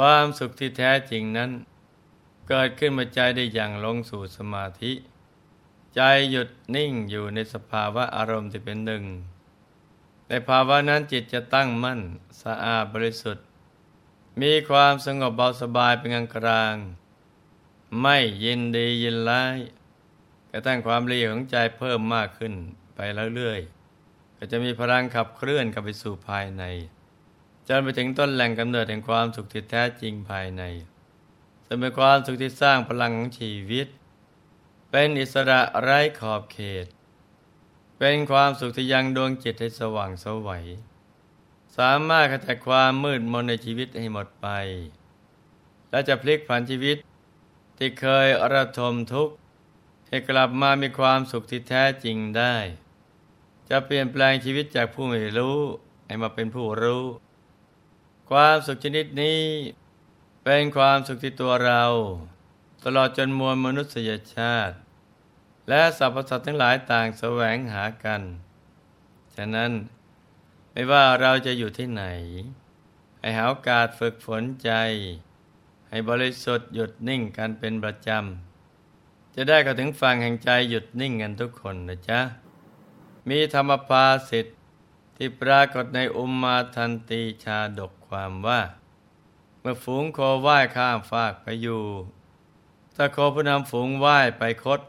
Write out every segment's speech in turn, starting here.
ความสุขที่แท้จริงนั้น เกิดขึ้นมาใจได้อย่างลงสู่สมาธิ ใจหยุดนิ่งอยู่ในสภาวะอารมณ์ที่เป็นหนึ่ง ในภาวะนั้นจิตจะตั้งมั่นสะอาดบริสุทธิ์ มีความสงบเบาสบายเป็นกลางกลาง ไม่ยินดียินร้ายกระทั่งความละเอียดของใจเพิ่มมากขึ้นไปเรื่อยๆก็จะมีพลังขับเคลื่อนกลับไปสู่ภายใน จนไปถึงต้นแหล่งกำเนิดแห่งความสุขที่แท้จริงภายในซึ่งเป็นความสุขที่สร้างพลังของชีวิต เป็นอิสระไร้ขอบเขต เป็นความสุขที่ยังดวงจิตให้สว่างสวัยสามารถขจัดความมืดมนในชีวิตให้หมดไป และจะพลิกผันชีวิต ที่เคยระทมทุกข์ ให้กลับมามีความสุขที่แท้จริงได้ จะเปลี่ยนแปลงชีวิตจากผู้ไม่รู้ ให้มาเป็นผู้รู้ ความสุขชนิดนี้ เป็นความสุขที่ตัวเรา ตลอดจนมวลมนุษยชาติ และสรรพสัตว์ทั้งหลายต่างแสวงหากัน ฉะนั้นไม่ว่าเราจะอยู่ที่ไหน ให้หาโอกาสฝึกฝนใจ ให้บริสุทธิ์หยุดนิ่งกันเป็นประจำ จะได้เข้าถึงฝั่งแห่งใจหยุดนิ่งกันทุกคนนะจ๊ะ มีธรรมภาสิทธิที่ปรากฏในอุมมาทันตีชาดก ความว่า เมื่อฝูงโคว่ายข้ามฟากไปอยู่ ถ้าโคผู้นำฝูงว่ายไปคด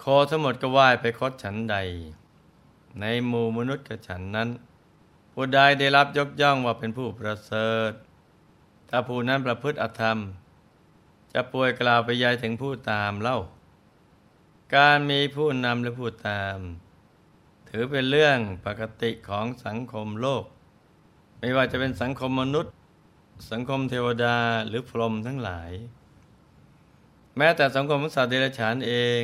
โคทั้งหมดก็ว่ายไปคดฉันใด ในหมู่มนุษย์กับฉันนั้น ผู้ใดได้รับยกย่องว่าเป็นผู้ประเสริฐ ถ้าผู้นั้นประพฤติอธรรม จะป่วยกล่าวไปยายถึงผู้ตามเล่า การมีผู้นำและผู้ตามถือเป็นเรื่องปกติของสังคมโลก ไม่ว่าจะเป็นสังคมมนุษย์ สังคมเทวดาหรือพรหมทั้งหลาย แม้แต่สังคมสัตว์เดรัจฉานเอง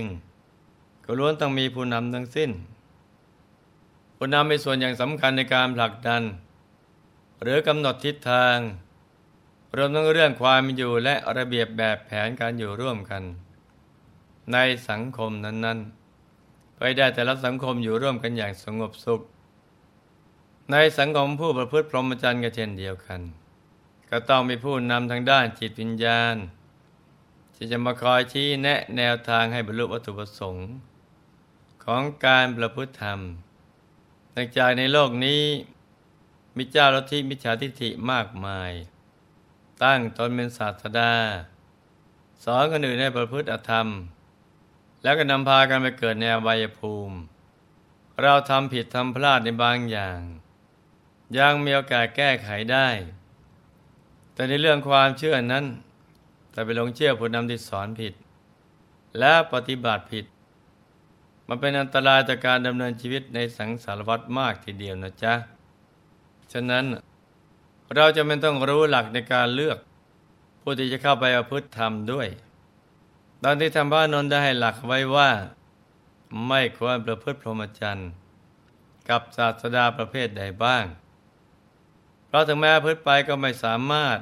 ก็ล้วนต้องมีผู้นำทั้งสิ้น ผู้นำมีส่วนอย่างสำคัญในการผลักดัน หรือกำหนดทิศทางรวมทั้งเรื่องความอยู่และระเบียบแบบแผนการอยู่ร่วมกัน ในสังคมนั้นๆไปได้แต่ละสังคมอยู่ร่วมกันอย่างสงบสุข ในสังคมผู้ประพฤติพรหมจรรย์ก็เช่นเดียวกัน ก็ต้องมีผู้นำทางด้านจิตวิญญาณที่จะมาคอยชี้แนะแนวทางให้บรรลุวัตถุประสงค์ ของการประพฤติธรรมเนื่องจากในโลกนี้มีเจ้าลัทธิมิจฉาทิฏฐิมากมาย ตั้งตนเป็นศาสดา สอนคนอื่นให้ประพฤติอธรรม แล้วก็นำพากันไปเกิดในอบายภูมิ เราทำผิดทำพลาดในบางอย่าง ยังมีโอกาสแก้ไขได้ แต่ในเรื่องความเชื่อนั้น แต่ไปลงเชื่อผู้นำที่สอนผิด และปฏิบัติผิด มันเป็นอันตรายต่อการดำเนินชีวิตในสังสารวัฏมากทีเดียวนะจ๊ะ ฉะนั้นเราจะไม่ต้องรู้หลักในการเลือก ผู้ที่จะเข้าไปประพฤติธรรมด้วย ตอนที่ทำพระนนท์ได้ให้หลักไว้ว่า ไม่ควรประพฤติพรหมจรรย์ กับศาสดาประเภทใดบ้าง เราถึงแม้พืชไปก็ไม่สามารถ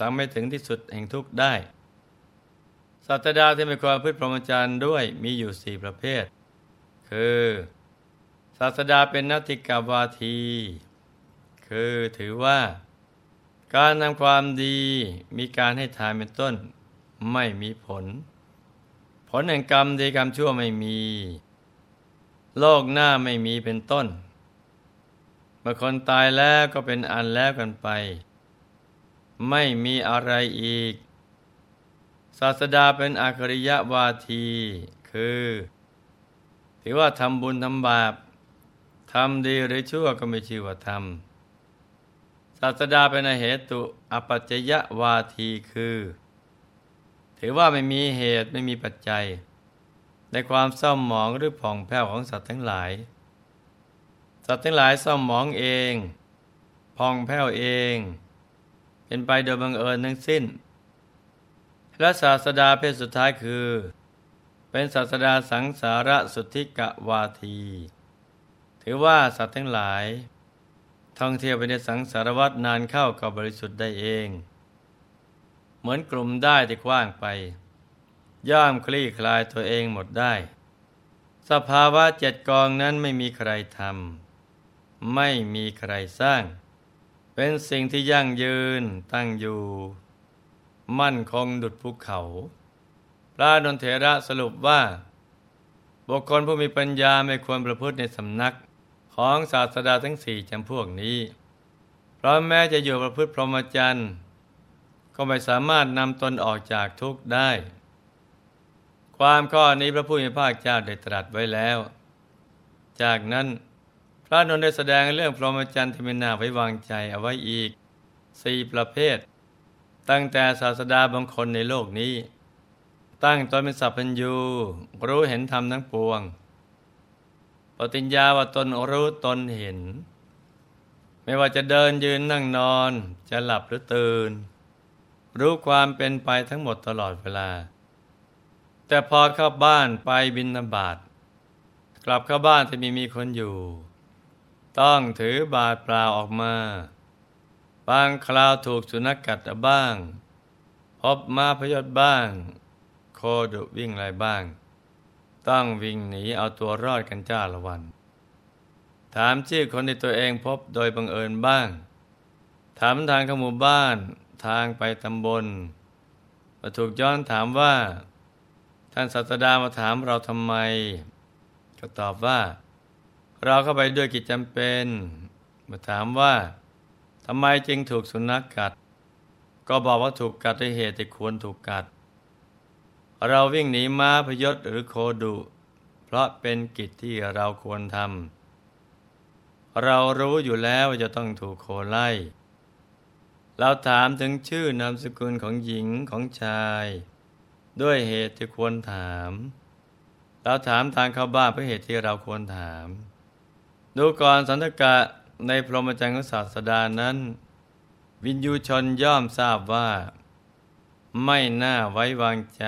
ทำให้ถึงที่สุดแห่งทุกข์ได้ศาสดาที่ม่ควรพืชพรหมจรรย์ด้วยมีอยู่สี่ประเภท คือศาสดาเป็นนัตติกาวาที คือถือว่า การทำความดีมีการให้ทานเป็นต้น ไม่มีผล ผลแห่งกรรมดีกรรมชั่วไม่มี โลกหน้าไม่มีเป็นต้น เมื่อคนตายแล้วก็เป็นอันแล้วกันไป ไม่มีอะไรอีก ศาสดาเป็นอาคริยวาที คือ ถือว่าทำบุญทำบาปทำดีหรือชั่วก็ไม่ชื่อว่าทำศาสดาเป็นอเหตุอปัจจยวาทีคือ ถือว่าไม่มีเหตุไม่มีปัจจัย ในความเศร้าหมองหรือผ่องแผ้วของสัตว์ทั้งหลาย สัตว์ทั้งหลายเศร้าหมองเองผ่องแผ้วเอง เป็นไปโดยบังเอิญทั้งสิ้น และศาสดาเพศสุดท้ายคือ เป็นศาสดาสังสาระสุทธิกะวาที ถือว่าสัตว์ทั้งหลาย ท่องเที่ยวไปในสังสารวัฏนานเข้ากับบริสุทธิ์ได้เอง เหมือนกลุ่มได้ที่กว้างไป ย่อมคลี่คลายตัวเองหมดได้สภาวะเจ็ดกองนั้นไม่มีใครทำ ไม่มีใครสร้าง เป็นสิ่งที่ยั่งยืนตั้งอยู่ มั่นคงดุดภูเขา พระนนเถระสรุปว่า บุคคลผู้มีปัญญาไม่ควรประพฤติในสำนักของศาสดาทั้งสี่จำพวกนี้ เพราะแม้จะอยู่ประพฤติพรหมจรรย์ก็ไม่สามารถนำตนออกจากทุกข์ได้ ความข้อนี้พระผู้มีพระเจ้าได้ตรัสไว้แล้ว จากนั้น ระนนท์ได้แสดงเรื่องพรหมจรรย์ที่ไม่น่าไว้วางใจเอาไว้อีกสี่ประเภท ตั้งแต่ศาสดาบางคนในโลกนี้ ตั้งตนเป็นสัพพัญญู รู้เห็นธรรมทั้งปวง ปฏิญญาว่าตนรู้ตนเห็น ไม่ว่าจะเดินยืนนั่งนอน จะหลับหรือตื่น รู้ความเป็นไปทั้งหมดตลอดเวลา แต่พอเข้าบ้านไปบินนบาตกลับเข้าบ้านที่มีมีคนอยู่ ต้องถือบาตรเปล่าออกมา บางคราวถูกสุนัขกกัดบ้าง พบมาพยศบ้าง โคดุวิ่งไรบ้าง ต้องวิ่งหนีเอาตัวรอดกันจ้าละวัน ถามชื่อคนที่ตัวเองพบโดยบังเอิญบ้าง ถามทางขมู่บ้านทางไปตำบลมาถูกย้อนถามว่า ท่านศาสดามาถามเราทำไม ก็ตอบว่า เราเข้าไปด้วยกิจจำเป็นมาถามว่าทำไมจึงถูกสุนัขกกัด ก็บอกว่าถูกกัดด้วยเหตุที่ควรถูกกัด เราวิ่งหนีม้าพยศหรือโคดุ เพราะเป็นกิจที่เราควรทำเรารู้อยู่แล้วว่าจะต้องถูกโคไล่เราถามถึงชื่อนามสกุลของหญิงของชาย ด้วยเหตุที่ควรถาม เราถามทางเข้าบ้านเพื่อเหตุที่เราควรถาม ดูก่อนสันตกะในพรหมจรรย์ของศาสดานั้น วินยูชนย่อมทราบว่า ไม่น่าไว้วางใจ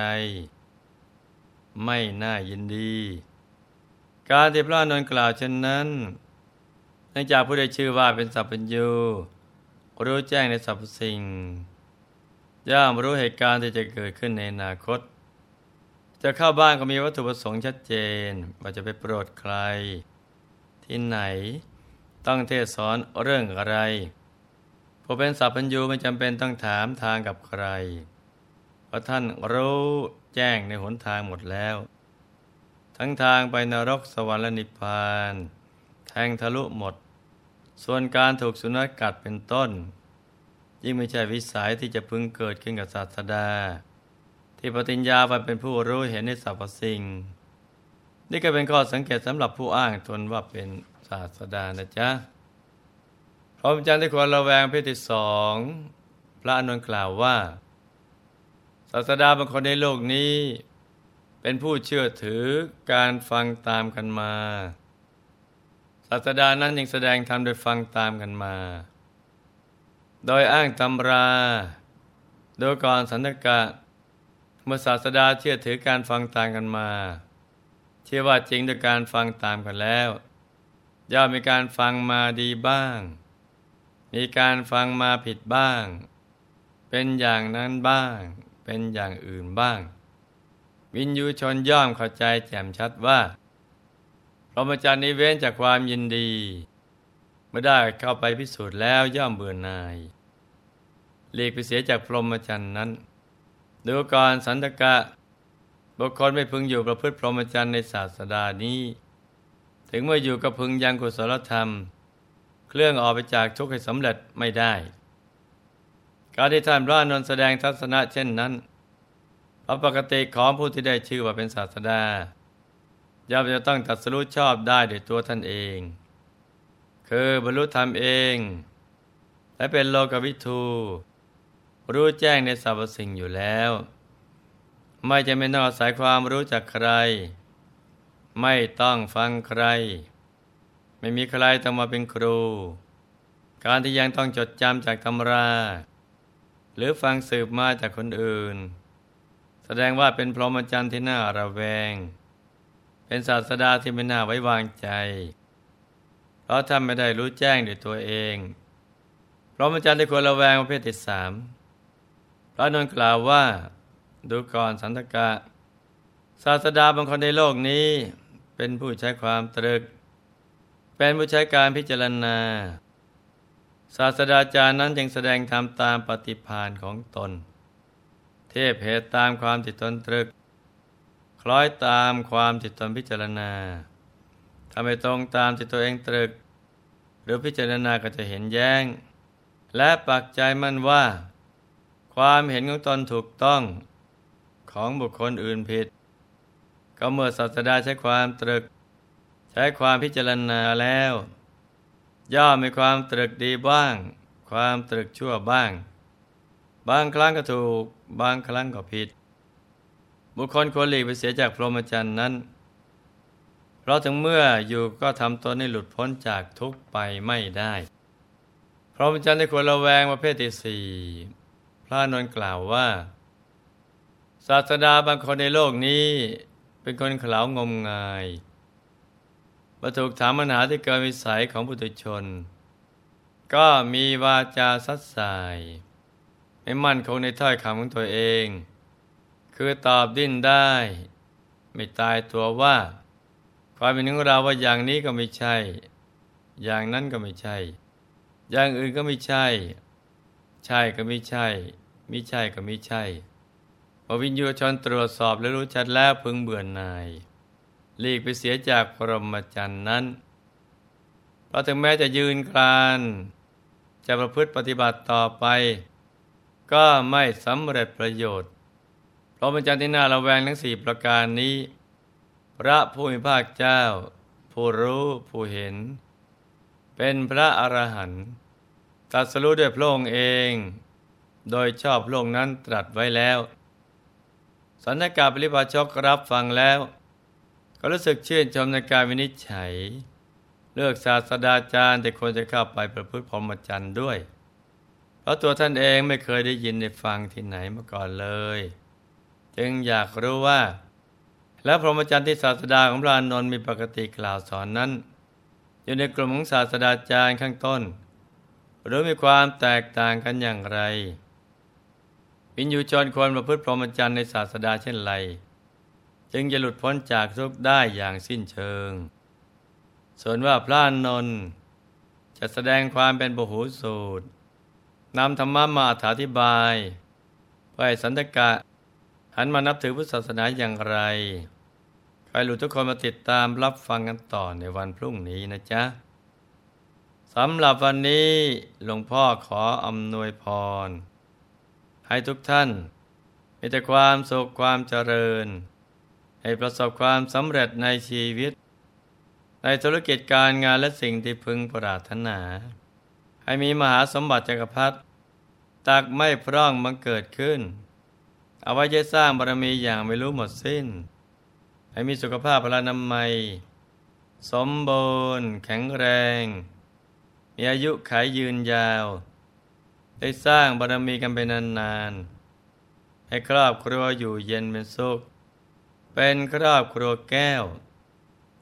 ไม่น่ายินดี การที่พระนนกล่าวเช่นนั้นเนื่องจากผู้ใดชื่อว่าเป็นสัพพัญญูรู้แจ้งในสรรพสิ่ง ย่อมรู้เหตุการณ์ที่จะเกิดขึ้นในอนาคต จะเข้าบ้านก็มีวัตถุประสงค์ชัดเจนว่าจะไปโปรดใคร ที่ไหน ต้องเทศสอนเรื่องอะไรผู้เป็นสัพพัญญูไม่จำเป็นต้องถามทางกับใคร เพราะท่านรู้แจ้งในหนทางหมดแล้ว ทั้งทางไปนรกสวรรค์และนิพพาน แทงทะลุหมด ส่วนการถูกสุนัขกัดเป็นต้น ยิ่งไม่ใช่วิสัยที่จะพึงเกิดขึ้นกับศาสดา ที่ปฏิญญาไปเป็นผู้รู้เห็นในสรรพสิ่ง นี่ก็เป็นข้อสังเกตสำหรับผู้อ้างตนว่าเป็นศาสดานะจ๊ะพรหมจรรย์ที่ควรระแวงเพศที่สองพระอนุนกล่าวว่า ศาสดาบางคนในโลกนี้ เป็นผู้เชื่อถือการฟังตามกันมา ศาสดานั้นยังแสดงธรรมโดยฟังตามกันมา โดยอ้างตำรา โดยก่อนสันตกะเมื่อศาสดาเชื่อถือการฟังตามกันมา เชื่อว่าจริงโดยการฟังตามกันแล้วย่อมมีการฟังมาดีบ้าง มีการฟังมาผิดบ้าง เป็นอย่างนั้นบ้าง เป็นอย่างอื่นบ้าง วินยูชนย่อมเข้าใจแจ่มชัดว่าพรหมจรรย์นี้เว้นจากความยินดีเมื่อได้เข้าไปพิสูจน์แล้วย่อมเบื่อนายหลีกไปเสียจากพรหมจรรย์นั้น ดูก่อนสันตกะ บุคคลไม่พึงอยู่ประพฤติพรหมจรรย์ในศาสดานี้ ถึงเมื่ออยู่กับพึงยังกุศลธรรม เครื่องออกไปจากทุกข์ให้สำเร็จไม่ได้ การที่ท่านพระนนท์แสดงทัศนะเช่นนั้นเพราะปกติของผู้ที่ได้ชื่อว่าเป็นศาสดาย่อมจะต้องตัดสู้ชอบได้ด้วยตัวท่านเอง คือบรรลุธรรมเอง และเป็นโลกวิทูรู้แจ้งในสรรพสิ่งอยู่แล้ว ไม่จะไม่นอกสายความรู้จากใคร ไม่ต้องฟังใคร ไม่มีใครต้องมาเป็นครู การที่ยังต้องจดจำจากตำรา หรือฟังสืบมาจากคนอื่น แสดงว่าเป็นพรหมจรรย์ที่น่าระแวง เป็นศาสดาที่ไม่น่าไว้วางใจ เพราะท่านไม่ได้รู้แจ้งด้วยตัวเองพรหมจรรย์ที่ควรระแวงประเภทที่สามพระนนท์กล่าวว่า ดูก่อนสันตกะ ศาสดาบางคนในโลกนี้ เป็นผู้ใช้ความตรึก เป็นผู้ใช้การพิจารณา ศาสดาจารย์นั้นยังแสดงธรรมตามปฏิพานของตน เทพเหตุตามความติดตนตรึก คล้อยตามความติดตนพิจารณาทำให้ตรงตามที่ตัวเองตรึก หรือพิจารณาก็จะเห็นแย้ง และปักใจมั่นว่า ความเห็นของตนถูกต้อง ของบุคคลอื่นผิด ก็เมื่อศาสดาใช้ความตรึก ใช้ความพิจารณาแล้ว ย่อมมีความตรึกดีบ้าง ความตรึกชั่วบ้าง บางครั้งก็ถูก บางครั้งก็ผิด บุคคลควรหลีกไปเสียจากพรหมจรรย์นั้นเพราะถึงเมื่ออยู่ก็ทำตนให้หลุดพ้นจากทุกข์ไปไม่ได้ พรหมจรรย์ที่ควรระแวงประเภทที่สี่พระนนท์กล่าวว่า ศาสดาบางคนในโลกนี้เป็นคนขลาวงมงายมาถูกถามปัญหาที่เกินวิสัยของปุถุชน ก็มีวาจาสัดสาย ไม่มั่นคงในถ้อยคำของตัวเอง คือตอบดิ้นได้ ไม่ตายตัวว่าความเป็นของเราว่าอย่างนี้ก็ไม่ใช่ อย่างนั้นก็ไม่ใช่ อย่างอื่นก็ไม่ใช่ ใช่ก็ไม่ใช่ ไม่ใช่ก็ไม่ใช่ พอวิญญูชนตรวจสอบและรู้ชัดแล้วพึงเบื่อหน่ายหลีกไปเสียจากพรหมจรรย์นั้นเพราะถึงแม้จะยืนกราน จะประพฤติปฏิบัติต่อไป ก็ไม่สำเร็จประโยชน์ เพราะมจรรย์ที่น่าระแวงทั้งสี่ประการนี้ พระผู้มีภาคเจ้า ผู้รู้ผู้เห็น เป็นพระอรหันต์ตรัสรู้ด้วยพระองค์เอง โดยชอบพระองค์นั้นตรัสไว้แล้ว สันนกาปริพาชกรับฟังแล้ว ก็รู้สึกชื่นชมในการวินิจฉัย เลือกศาสดาจารย์แต่ควรจะเข้าไปประพฤติพรหมจรรย์ด้วย เพราะตัวท่านเองไม่เคยได้ยินได้ฟังที่ไหนมาก่อนเลย จึงอยากรู้ว่า แล้วพรหมจรรย์ที่ศาสดาของพระนนท์มีปกติกล่าวสอนนั้น อยู่ในกลุ่มของศาสดาจารย์ข้างต้น หรือมีความแตกต่างกันอย่างไร วินยูชนควรประพฤติพรหมจรรย์ในศาสดาเช่นไร จึงจะหลุดพ้นจากทุกข์ได้อย่างสิ้นเชิง ส่วนว่าพระนนท์จะแสดงความเป็นบุหูสูตรนำธรรมะมาอธิบายเพื่อให้สันตกะหันมานับถือพุทธศาสนาอย่างไรใครหลุดทุกคนมาติดตามรับฟังกันต่อในวันพรุ่งนี้นะจ๊ะสำหรับวันนี้หลวงพ่อขออำนวยพร ให้ทุกท่านมีแต่ความสุขความเจริญ ให้ประสบความสำเร็จในชีวิต ในธุรกิจการงานและสิ่งที่พึงปรารถนา ให้มีมหาสมบัติจักรพรรดิตักไม่พร่องบังเกิดขึ้น เอาไว้จะสร้างบารมีอย่างไม่รู้หมดสิ้น ให้มีสุขภาพพลานามัย สมบูรณ์ แข็งแรง มีอายุขายยืนยาว ได้สร้างบารมีกันไปนานๆให้ครอบครัวอยู่เย็นเป็นสุข เป็นครอบครัวแก้ว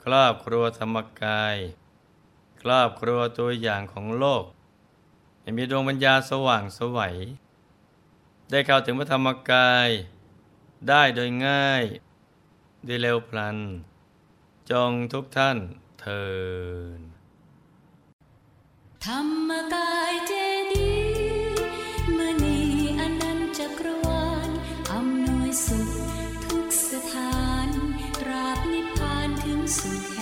ครอบครัวธรรมกาย ครอบครัวตัวอย่างของโลกให้มีดวงปัญญาสว่างสวัย ได้เข้าถึงพระธรรมกาย ได้โดยง่ายได้เร็วพลัน จงทุกท่านเทินธรรมกายเจ ดี